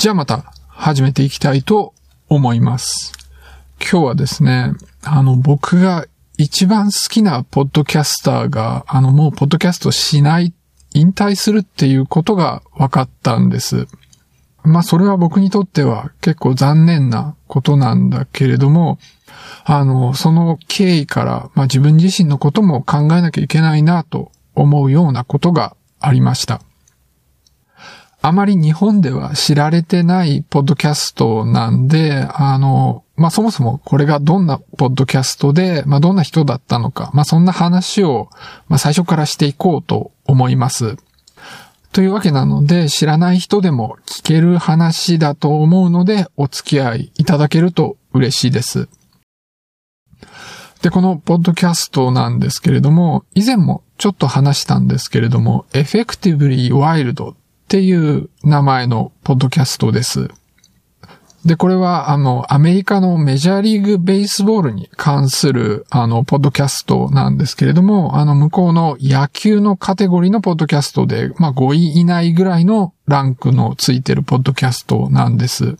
じゃあまた始めていきたいと思います。今日はですね、あの僕が一番好きなポッドキャスターが、あのもうポッドキャストしない、引退するっていうことが分かったんです。まあそれは僕にとっては結構残念なことなんだけれども、あの、その経緯から、まあ自分自身のことも考えなきゃいけないなと思うようなことがありました。あまり日本では知られてないポッドキャストなんで、あの、まあ、そもそもこれがどんなポッドキャストで、まあ、どんな人だったのか、まあ、そんな話を、まあ、最初からしていこうと思います。というわけなので、知らない人でも聞ける話だと思うので、お付き合いいただけると嬉しいです。で、このポッドキャストなんですけれども、以前もちょっと話したんですけれども、Effectively Wild っていう名前のポッドキャストです。で、これは、あの、アメリカのメジャーリーグベースボールに関する、あの、ポッドキャストなんですけれども、あの、向こうの野球のカテゴリーのポッドキャストで、まあ、5位以内ぐらいのランクのついてるポッドキャストなんです。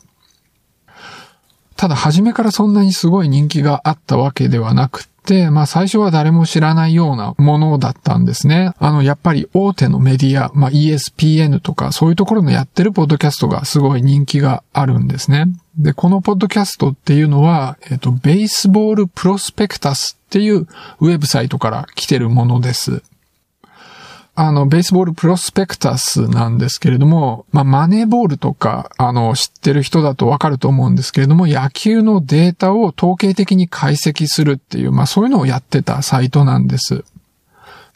ただ、初めからそんなにすごい人気があったわけではなくて、まあ最初は誰も知らないようなものだったんですね。あの、やっぱり大手のメディア、まあ ESPN とかそういうところのやってるポッドキャストがすごい人気があるんですね。で、このポッドキャストっていうのは、えっと、ベースボールプロスペクタスっていうウェブサイトから来てるものです。あの、ベースボールプロスペクタスなんですけれども、まあ、マネーボールとか、あの、知ってる人だとわかると思うんですけれども、野球のデータを統計的に解析するっていう、まあ、そういうのをやってたサイトなんです。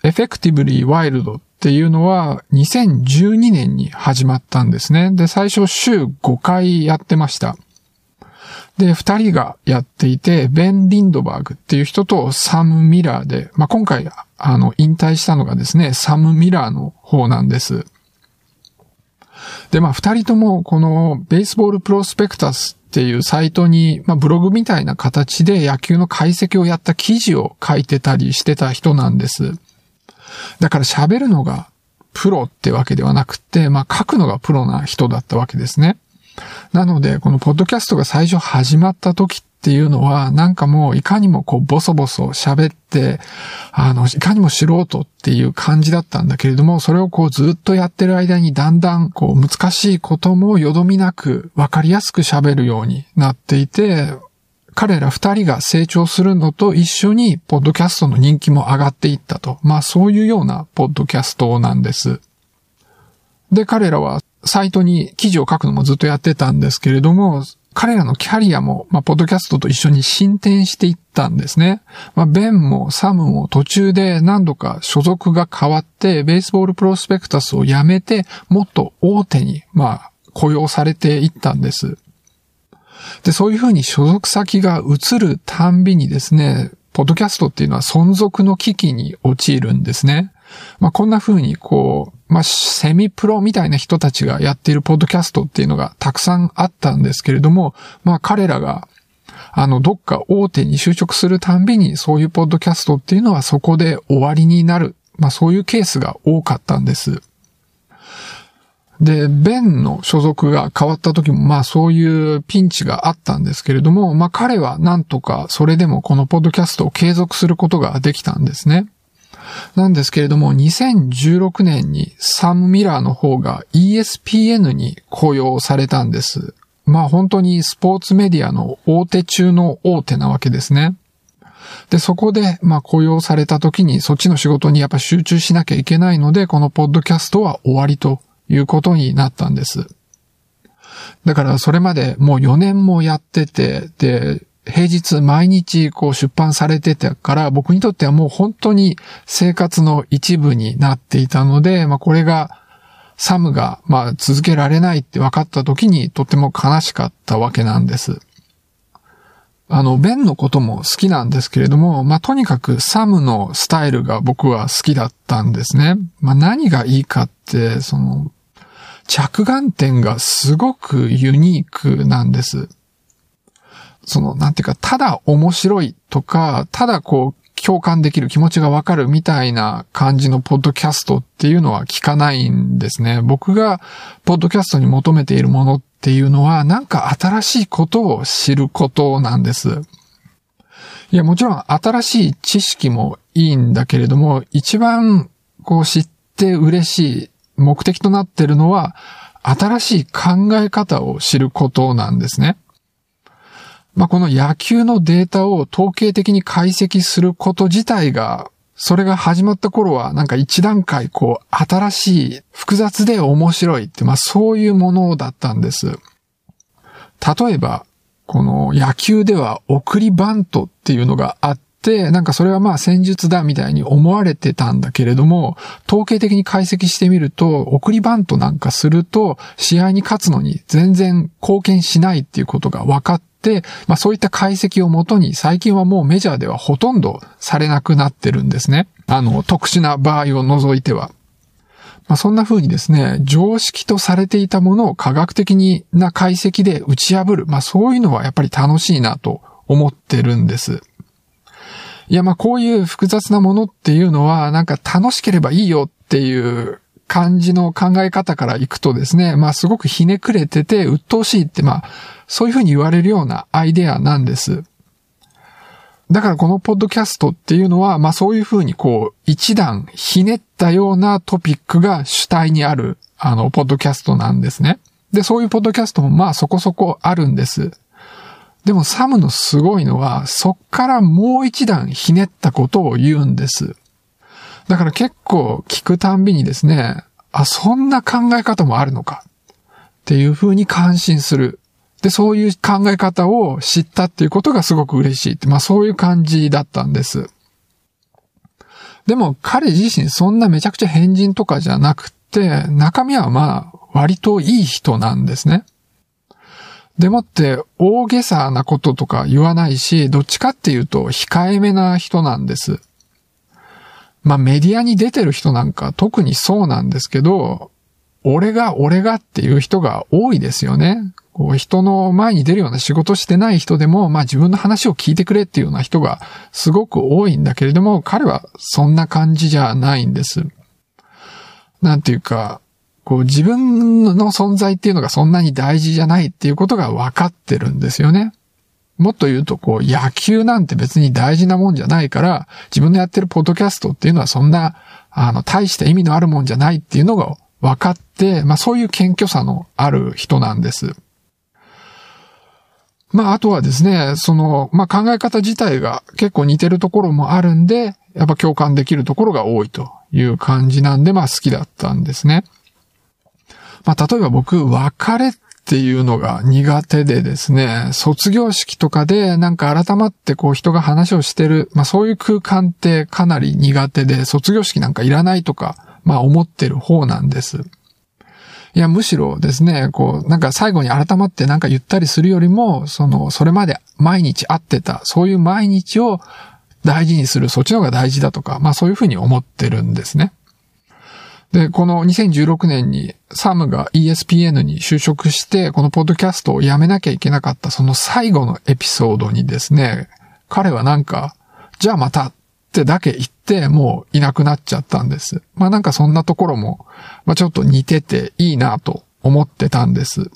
Effectively Wild っていうのは、2012年に始まったんですね。で、最初週5回やってました。で、二人がやっていて、ベン・リンドバーグっていう人とサム・ミラーで、まあ、今回、あの、引退したのがですね、サム・ミラーの方なんです。で、まあ、二人とも、この、ベースボールプロスペクタスっていうサイトに、まあ、ブログみたいな形で野球の解析をやった記事を書いてたりしてた人なんです。だから喋るのがプロってわけではなくて、まあ、書くのがプロな人だったわけですね。なので、このポッドキャストが最初始まった時っっていうのは、なんかもういかにもこうボソボソ喋って、あの、いかにも素人っていう感じだったんだけれども、それをこうずっとやってる間にだんだんこう難しいこともよどみなくわかりやすく喋るようになっていて、彼ら二人が成長するのと一緒に、ポッドキャストの人気も上がっていったと。まあそういうようなポッドキャストなんです。で、彼らはサイトに記事を書くのもずっとやってたんですけれども、彼らのキャリアも、まあ、ポッドキャストと一緒に進展していったんですね。まあ、ベンもサムも途中で何度か所属が変わって、ベースボールプロスペクタスを辞めて、もっと大手に、まあ、雇用されていったんです。で、そういうふうに所属先が移るたんびにですね、ポッドキャストっていうのは存続の危機に陥るんですね。まあ、こんな風にこう、まあ、セミプロみたいな人たちがやっているポッドキャストっていうのがたくさんあったんですけれども、まあ、彼らが、あの、どっか大手に就職するたんびに、そういうポッドキャストっていうのはそこで終わりになる。まあ、そういうケースが多かったんです。で、ベンの所属が変わった時も、まあそういうピンチがあったんですけれども、まあ彼はなんとかそれでもこのポッドキャストを継続することができたんですね。なんですけれども、2016年にサム・ミラーの方が ESPN に雇用されたんです。まあ本当にスポーツメディアの大手中の大手なわけですね。で、そこで、まあ雇用された時にそっちの仕事にやっぱ集中しなきゃいけないので、このポッドキャストは終わりということになったんです。だからそれまでもう4年もやってて、で、平日毎日こう出版されてたから、僕にとってはもう本当に生活の一部になっていたので、まあこれが、サムが、まあ続けられないって分かった時にとても悲しかったわけなんです。あの、ベンのことも好きなんですけれども、まあとにかくサムのスタイルが僕は好きだったんですね。まあ何がいいかって、その、着眼点がすごくユニークなんです。その、なんていうか、ただ面白いとか、ただこう、共感できる気持ちがわかるみたいな感じのポッドキャストっていうのは聞かないんですね。僕がポッドキャストに求めているものっていうのは、なんか新しいことを知ることなんです。いや、もちろん新しい知識もいいんだけれども、一番こう知って嬉しい目的となってるのは、新しい考え方を知ることなんですね。まあ、この野球のデータを統計的に解析すること自体が、それが始まった頃はなんか一段階こう新しい複雑で面白いって、まあそういうものだったんです。例えば、この野球では送りバントっていうのがあって、なんかそれはまあ戦術だみたいに思われてたんだけれども、統計的に解析してみると、送りバントなんかすると、試合に勝つのに全然貢献しないっていうことが分かって、まあそういった解析をもとに最近はもうメジャーではほとんどされなくなってるんですね。あの、特殊な場合を除いては。まあ、そんな風にですね、常識とされていたものを科学的にな解析で打ち破る。まあそういうのはやっぱり楽しいなと思ってるんです。いやまあこういう複雑なものっていうのはなんか楽しければいいよっていう感じの考え方からいくとですね、まあすごくひねくれてて鬱陶しいってまあそういうふうに言われるようなアイデアなんです。だからこのポッドキャストっていうのは、まあそういうふうにこう一段ひねったようなトピックが主体にあるあのポッドキャストなんですね。で、そういうポッドキャストもまあそこそこあるんです。でもサムのすごいのは、そっからもう一段ひねったことを言うんです。だから結構聞くたんびにですね、あ、そんな考え方もあるのかっていうふうに感心する。で、そういう考え方を知ったっていうことがすごく嬉しいって、まあそういう感じだったんです。でも彼自身そんなめちゃくちゃ変人とかじゃなくて、中身はまあ割といい人なんですね。でもって大げさなこととか言わないし、どっちかっていうと控えめな人なんです。まあメディアに出てる人なんか特にそうなんですけど、俺が俺がっていう人が多いですよね。こう人の前に出るような仕事してない人でも、まあ自分の話を聞いてくれっていうような人がすごく多いんだけれども、彼はそんな感じじゃないんです。なんていうか、こう自分の存在っていうのがそんなに大事じゃないっていうことが分かってるんですよね。もっと言うと、こう、野球なんて別に大事なもんじゃないから、自分のやってるポッドキャストっていうのはそんな、あの、大した意味のあるもんじゃないっていうのが分かって、まあそういう謙虚さのある人なんです。まああとはですね、その、まあ考え方自体が結構似てるところもあるんで、やっぱ共感できるところが多いという感じなんで、まあ好きだったんですね。まあ、例えば僕、別れっていうのが苦手でですね、卒業式とかでなんか改まってこう人が話をしてる、まあそういう空間ってかなり苦手で、卒業式なんかいらないとか、まあ思ってる方なんです。いや、むしろですね、こう、なんか最後に改まってなんか言ったりするよりも、その、それまで毎日会ってた、そういう毎日を大事にする、そっちの方が大事だとか、まあそういうふうに思ってるんですね。で、この2016年にサムが ESPN に就職して、このポッドキャストをやめなきゃいけなかったその最後のエピソードにですね、彼はなんか、じゃあまたってだけ言って、もういなくなっちゃったんです。まあなんかそんなところも、まあちょっと似てていいなと思ってたんです。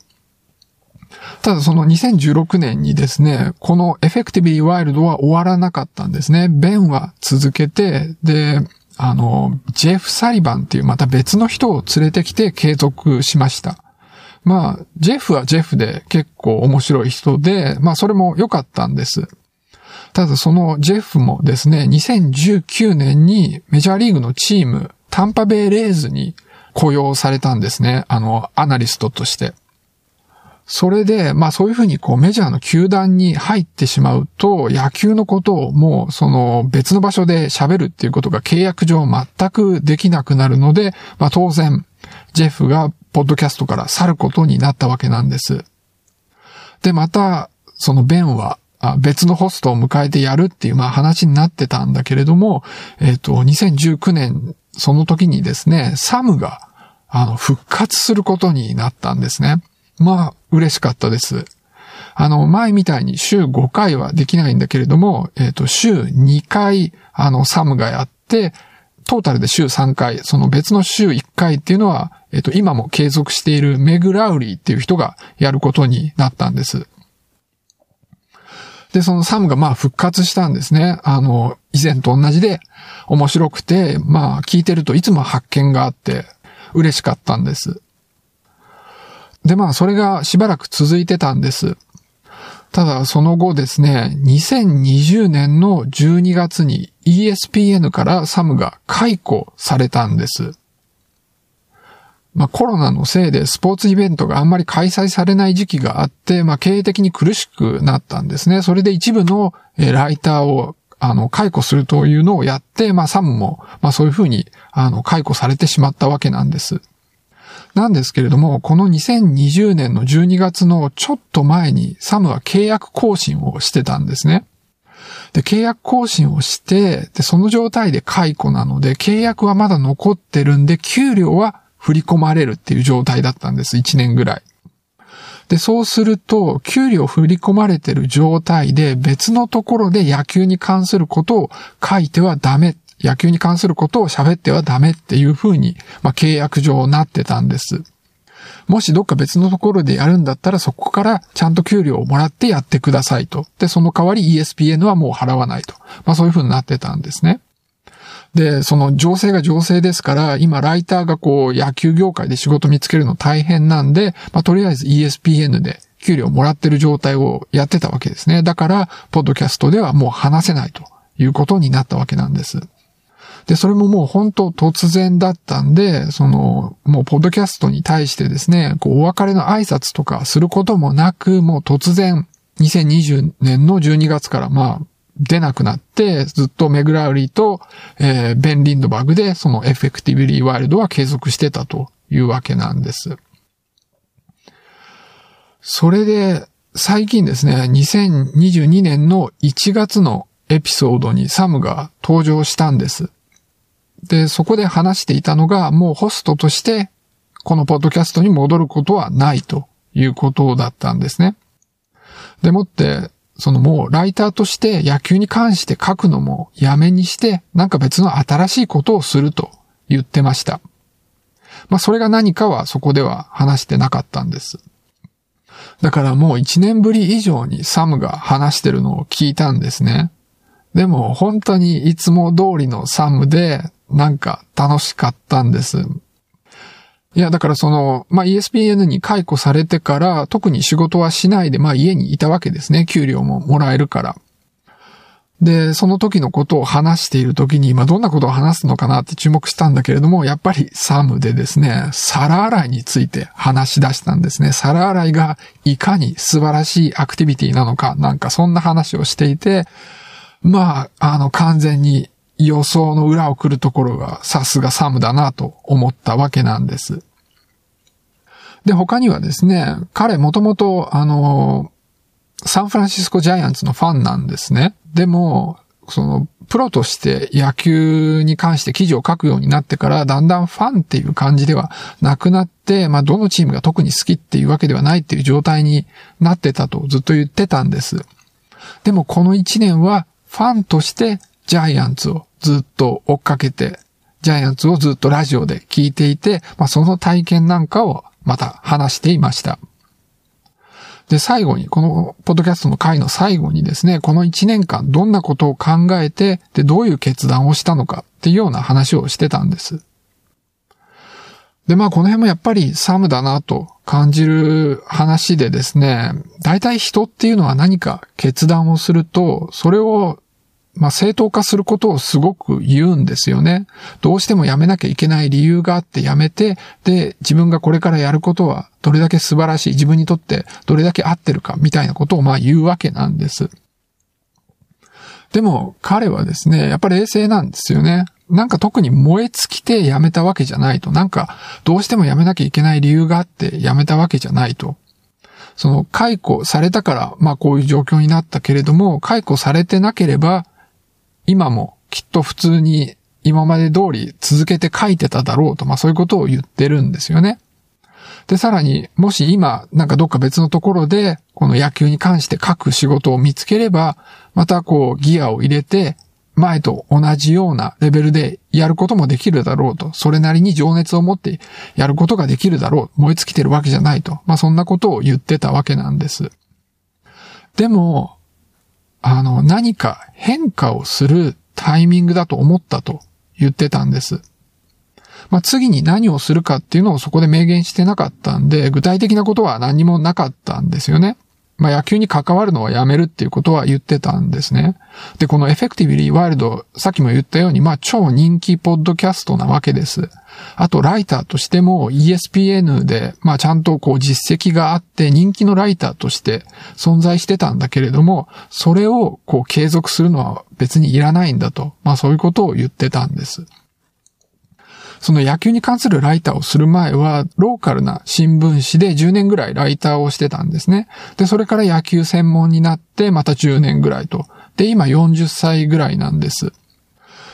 ただその2016年にですね、このエフェクティブリーワイルドは終わらなかったんですね。ベンは続けて、で、あの、ジェフ・サリバンっていうまた別の人を連れてきて継続しました。まあ、ジェフはジェフで結構面白い人で、まあそれも良かったんです。ただそのジェフもですね、2019年にメジャーリーグのチーム、タンパベイ・レイズに雇用されたんですね。あの、アナリストとして。それで、まあそういうふうにこうメジャーの球団に入ってしまうと、野球のことをもうその別の場所で喋るっていうことが契約上全くできなくなるので、まあ当然、ジェフがポッドキャストから去ることになったわけなんです。で、また、そのベンは別のホストを迎えてやるっていうまあ話になってたんだけれども、えっ、ー、と、2019年、その時にですね、サムが、あの、復活することになったんですね。まあ、嬉しかったです。あの、前みたいに週5回はできないんだけれども、えっ、ー、と、週2回、あの、サムがやって、トータルで週3回、その別の週1回っていうのは、えっと、今も継続しているメグ・ラウリーっていう人がやることになったんです。で、そのサムがまあ復活したんですね。あの、以前と同じで面白くて、まあ聞いてるといつも発見があって嬉しかったんです。で、まあそれがしばらく続いてたんです。ただその後ですね、2020年の12月に ESPN からサムが解雇されたんです。まあコロナのせいでスポーツイベントがあんまり開催されない時期があって、まあ経営的に苦しくなったんですね。それで一部のライターをあの、解雇するというのをやって、まあサムも、まあそういうふうに、あの、解雇されてしまったわけなんです。なんですけれども、この2020年の12月のちょっと前にサムは契約更新をしてたんですね。で、契約更新をして、で、その状態で解雇なので、契約はまだ残ってるんで、給料は振り込まれるっていう状態だったんです。1年ぐらい。で、そうすると、給料振り込まれてる状態で別のところで野球に関することを書いてはダメ野球に関することを喋ってはダメっていう風に、まあ、契約上なってたんです。もしどっか別のところでやるんだったらそこからちゃんと給料をもらってやってくださいと。で、その代わり ESPN はもう払わないと。まあそういう風になってたんですね。で、その情勢が情勢ですから、今ライターがこう野球業界で仕事見つけるの大変なんで、まあとりあえず ESPN で給料をもらってる状態をやってたわけですね。だから、ポッドキャストではもう話せないということになったわけなんです。で、それももう本当突然だったんで、その、もうポッドキャストに対してですね、こうお別れの挨拶とかすることもなく、もう突然、2020年の12月からまあ、出なくなって、ずっとメグラウリーと、えー、ベン・リンドバグで、そのエフェクティブリー・ワイルドは継続してたというわけなんです。それで、最近ですね、2022年の1月のエピソードにサムが登場したんです。で、そこで話していたのが、もうホストとして、このポッドキャストに戻ることはないということだったんですね。でもって、そのもうライターとして野球に関して書くのもやめにして、なんか別の新しいことをすると言ってました。まあそれが何かはそこでは話してなかったんです。だからもう一年ぶり以上にサムが話してるのを聞いたんですね。でも本当にいつも通りのサムで、なんか楽しかったんです。いや、だからその、まあ、ESPN に解雇されてから、特に仕事はしないで、まあ、家にいたわけですね。給料ももらえるから。で、その時のことを話している時に、ま、どんなことを話すのかなって注目したんだけれども、やっぱりサムでですね、皿洗いについて話し出したんですね。皿洗いがいかに素晴らしいアクティビティなのか、なんかそんな話をしていて、まあ、あの、完全に予想の裏を来るところがさすがサムだなと思ったわけなんです。で、他にはですね、彼もともとあの、サンフランシスコジャイアンツのファンなんですね。でも、その、プロとして野球に関して記事を書くようになってから、だんだんファンっていう感じではなくなって、まあ、どのチームが特に好きっていうわけではないっていう状態になってたとずっと言ってたんです。でもこの一年はファンとしてジャイアンツをずっと追っかけて、ジャイアンツをずっとラジオで聞いていて、まあ、その体験なんかをまた話していました。で、最後に、このポッドキャストの回の最後にですね、この1年間どんなことを考えて、で、どういう決断をしたのかっていうような話をしてたんです。で、まあこの辺もやっぱりサムだなと感じる話でですね、大体人っていうのは何か決断をすると、それをまあ、正当化することをすごく言うんですよね。どうしてもやめなきゃいけない理由があってやめて、で、自分がこれからやることはどれだけ素晴らしい、自分にとってどれだけ合ってるかみたいなことをまあ言うわけなんです。でも彼はですね、やっぱり冷静なんですよね。なんか特に燃え尽きて辞めたわけじゃないと。なんかどうしても辞めなきゃいけない理由があって辞めたわけじゃないと。その解雇されたから、まあこういう状況になったけれども、解雇されてなければ、今もきっと普通に今まで通り続けて書いてただろうと、まあそういうことを言ってるんですよね。で、さらに、もし今、なんかどっか別のところで、この野球に関して書く仕事を見つければ、またこう、ギアを入れて、前と同じようなレベルでやることもできるだろうと。それなりに情熱を持ってやることができるだろう。燃え尽きてるわけじゃないと。まあそんなことを言ってたわけなんです。でも、あの、何か変化をするタイミングだと思ったと言ってたんです。まあ、次に何をするかっていうのをそこで明言してなかったんで、具体的なことは何もなかったんですよね。まあ、野球に関わるのはやめるっていうことは言ってたんですね。で、このエフェクティブリーワイルド、さっきも言ったように、まあ、超人気ポッドキャストなわけです。あと、ライターとしても ESPN で、まあ、ちゃんとこう実績があって人気のライターとして存在してたんだけれども、それをこう継続するのは別にいらないんだと。まあ、そういうことを言ってたんです。その野球に関するライターをする前は、ローカルな新聞紙で10年ぐらいライターをしてたんですね。で、それから野球専門になって、また10年ぐらいと。で、今40歳ぐらいなんです。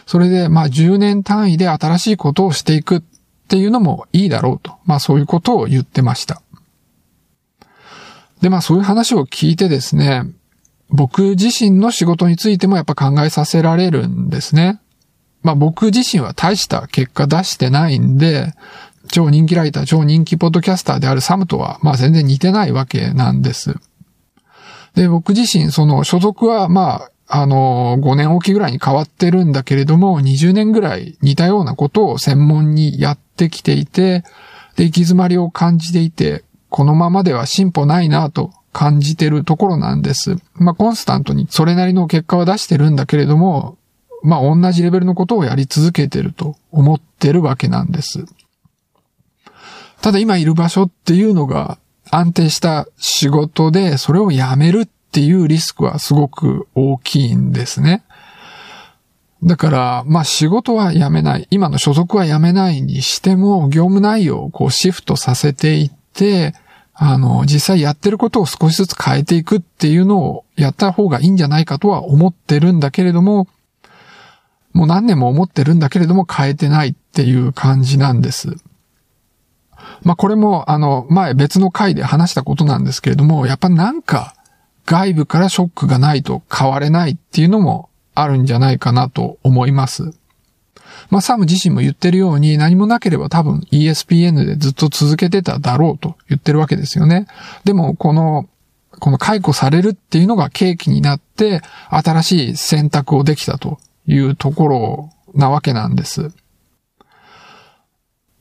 それで、まあ10年単位で新しいことをしていくっていうのもいいだろうと。まあそういうことを言ってました。で、まあそういう話を聞いてですね、僕自身の仕事についてもやっぱ考えさせられるんですね。まあ僕自身は大した結果出してないんで、超人気ライター、超人気ポッドキャスターであるサムとは、まあ全然似てないわけなんです。で、僕自身、その所属は、まあ、あの、5年おきぐらいに変わってるんだけれども、20年ぐらい似たようなことを専門にやってきていて、で、行き詰まりを感じていて、このままでは進歩ないなと感じてるところなんです。まあ、コンスタントにそれなりの結果は出してるんだけれども、まあ同じレベルのことをやり続けてると思ってるわけなんです。ただ今いる場所っていうのが安定した仕事でそれをやめるっていうリスクはすごく大きいんですね。だから、まあ仕事は辞めない。今の所属は辞めないにしても、業務内容をこうシフトさせていって、あの、実際やってることを少しずつ変えていくっていうのをやった方がいいんじゃないかとは思ってるんだけれども、もう何年も思ってるんだけれども変えてないっていう感じなんです。まあこれもあの前別の回で話したことなんですけれども、やっぱなんか外部からショックがないと変われないっていうのもあるんじゃないかなと思います。まあサム自身も言ってるように何もなければ多分 ESPN でずっと続けてただろうと言ってるわけですよね。でもこのこの解雇されるっていうのが契機になって新しい選択をできたというところなわけなんです。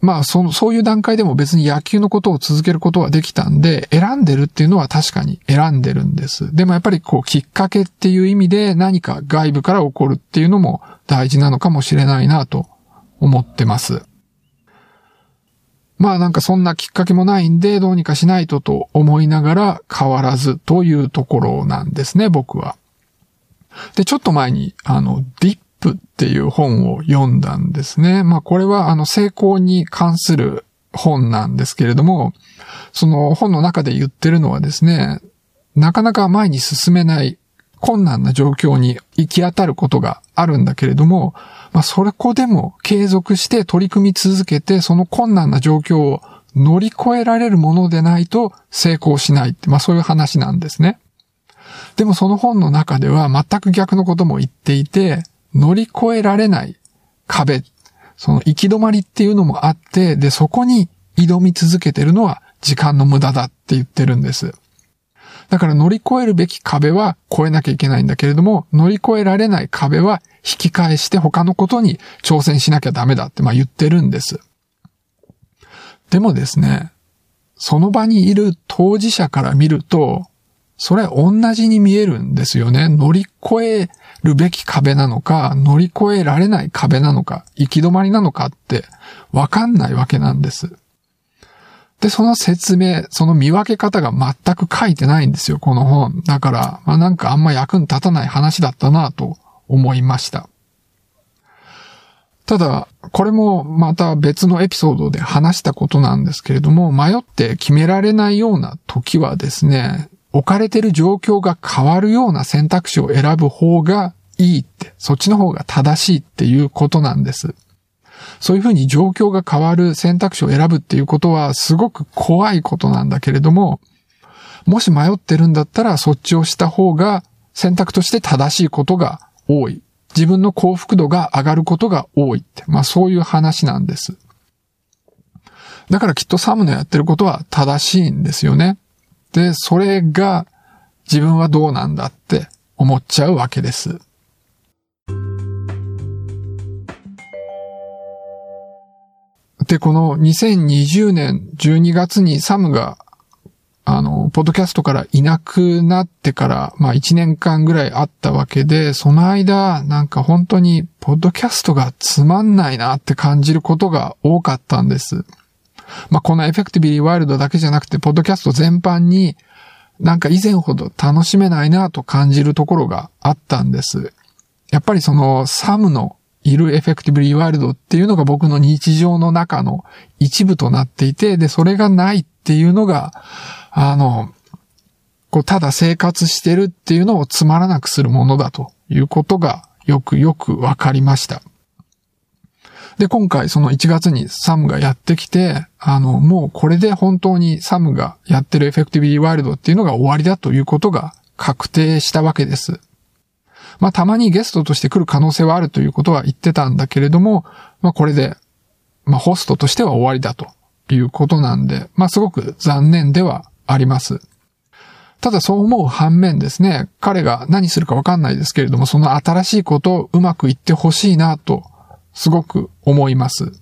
まあ、そのそういう段階でも別に野球のことを続けることはできたんで、選んでるっていうのは確かに選んでるんです。でもやっぱりこう、きっかけっていう意味で何か外部から起こるっていうのも大事なのかもしれないなと思ってます。まあなんかそんなきっかけもないんで、どうにかしないとと思いながら変わらずというところなんですね、僕は。で、ちょっと前に、あの、ディップっていう本を読んだんですね。まあ、これは、あの、成功に関する本なんですけれども、その本の中で言ってるのはですね、なかなか前に進めない困難な状況に行き当たることがあるんだけれども、まあ、それこでも継続して取り組み続けて、その困難な状況を乗り越えられるものでないと成功しないって、まあそういう話なんですね。でもその本の中では全く逆のことも言っていて、乗り越えられない壁、その行き止まりっていうのもあって、で、そこに挑み続けてるのは時間の無駄だって言ってるんです。だから乗り越えるべき壁は越えなきゃいけないんだけれども、乗り越えられない壁は引き返して他のことに挑戦しなきゃダメだってまあ言ってるんです。でもですね、その場にいる当事者から見ると、それ同じに見えるんですよね。乗り越えるべき壁なのか、乗り越えられない壁なのか、行き止まりなのかってわかんないわけなんです。で、その説明、その見分け方が全く書いてないんですよ、この本。だから、まあなんかあんま役に立たない話だったなと思いました。ただ、これもまた別のエピソードで話したことなんですけれども、迷って決められないような時はですね、置かれてる状況が変わるような選択肢を選ぶ方がいいって、そっちの方が正しいっていうことなんです。そういうふうに状況が変わる選択肢を選ぶっていうことはすごく怖いことなんだけれども、もし迷ってるんだったらそっちをした方が選択として正しいことが多い自分の幸福度が上がることが多いって、まあそういう話なんです。だからきっとサムのやってることは正しいんですよね。で、それが自分はどうなんだって思っちゃうわけです。で、この2020年12月にサムが、あの、ポッドキャストからいなくなってから、まあ1年間ぐらいあったわけで、その間、なんか本当に、ポッドキャストがつまんないなって感じることが多かったんです。まあこのエフェクティビリーワイルドだけじゃなくて、ポッドキャスト全般に、なんか以前ほど楽しめないなと感じるところがあったんです。やっぱりそのサムのいるエフェクティブリーワールドっていうのが僕の日常の中の一部となっていて、で、それがないっていうのが、あの、こう、ただ生活してるっていうのをつまらなくするものだということがよくよくわかりました。で、今回その1月にサムがやってきて、あの、もうこれで本当にサムがやってるエフェクティブリーワールドっていうのが終わりだということが確定したわけです。まあ、たまにゲストとして来る可能性はあるということは言ってたんだけれども、まあ、これで、まあ、ホストとしては終わりだということなんで、まあ、すごく残念ではあります。ただそう思う反面ですね、彼が何するかわかんないですけれども、その新しいことをうまくいってほしいなと、すごく思います。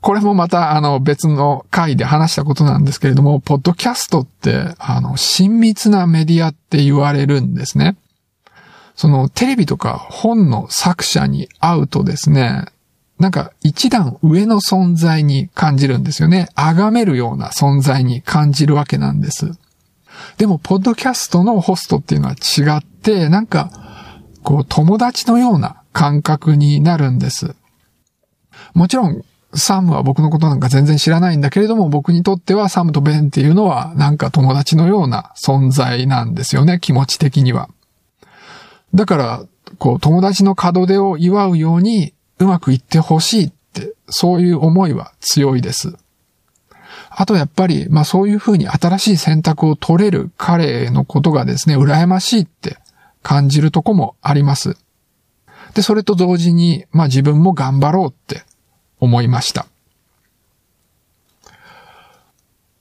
これもまた、あの、別の回で話したことなんですけれども、ポッドキャストって、あの、親密なメディアって言われるんですね。その、テレビとか本の作者に会うとですね、なんか一段上の存在に感じるんですよね。崇めるような存在に感じるわけなんです。でも、ポッドキャストのホストっていうのは違って、なんか、こう、友達のような感覚になるんです。もちろん、サムは僕のことなんか全然知らないんだけれども、僕にとってはサムとベンっていうのはなんか友達のような存在なんですよね、気持ち的には。だから、こう、友達の門出を祝うようにうまくいってほしいって、そういう思いは強いです。あとやっぱり、まあそういうふうに新しい選択を取れる彼のことがですね、羨ましいって感じるとこもあります。で、それと同時に、まあ自分も頑張ろうって思いました。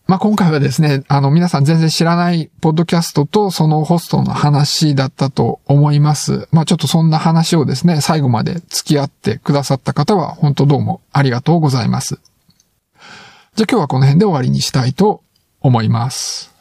まあ、今回はですね、あの、皆さん全然知らないポッドキャストとそのホストの話だったと思います。まあ、ちょっとそんな話をですね、最後まで付き合ってくださった方は、本当どうもありがとうございます。じゃあ今日はこの辺で終わりにしたいと思います。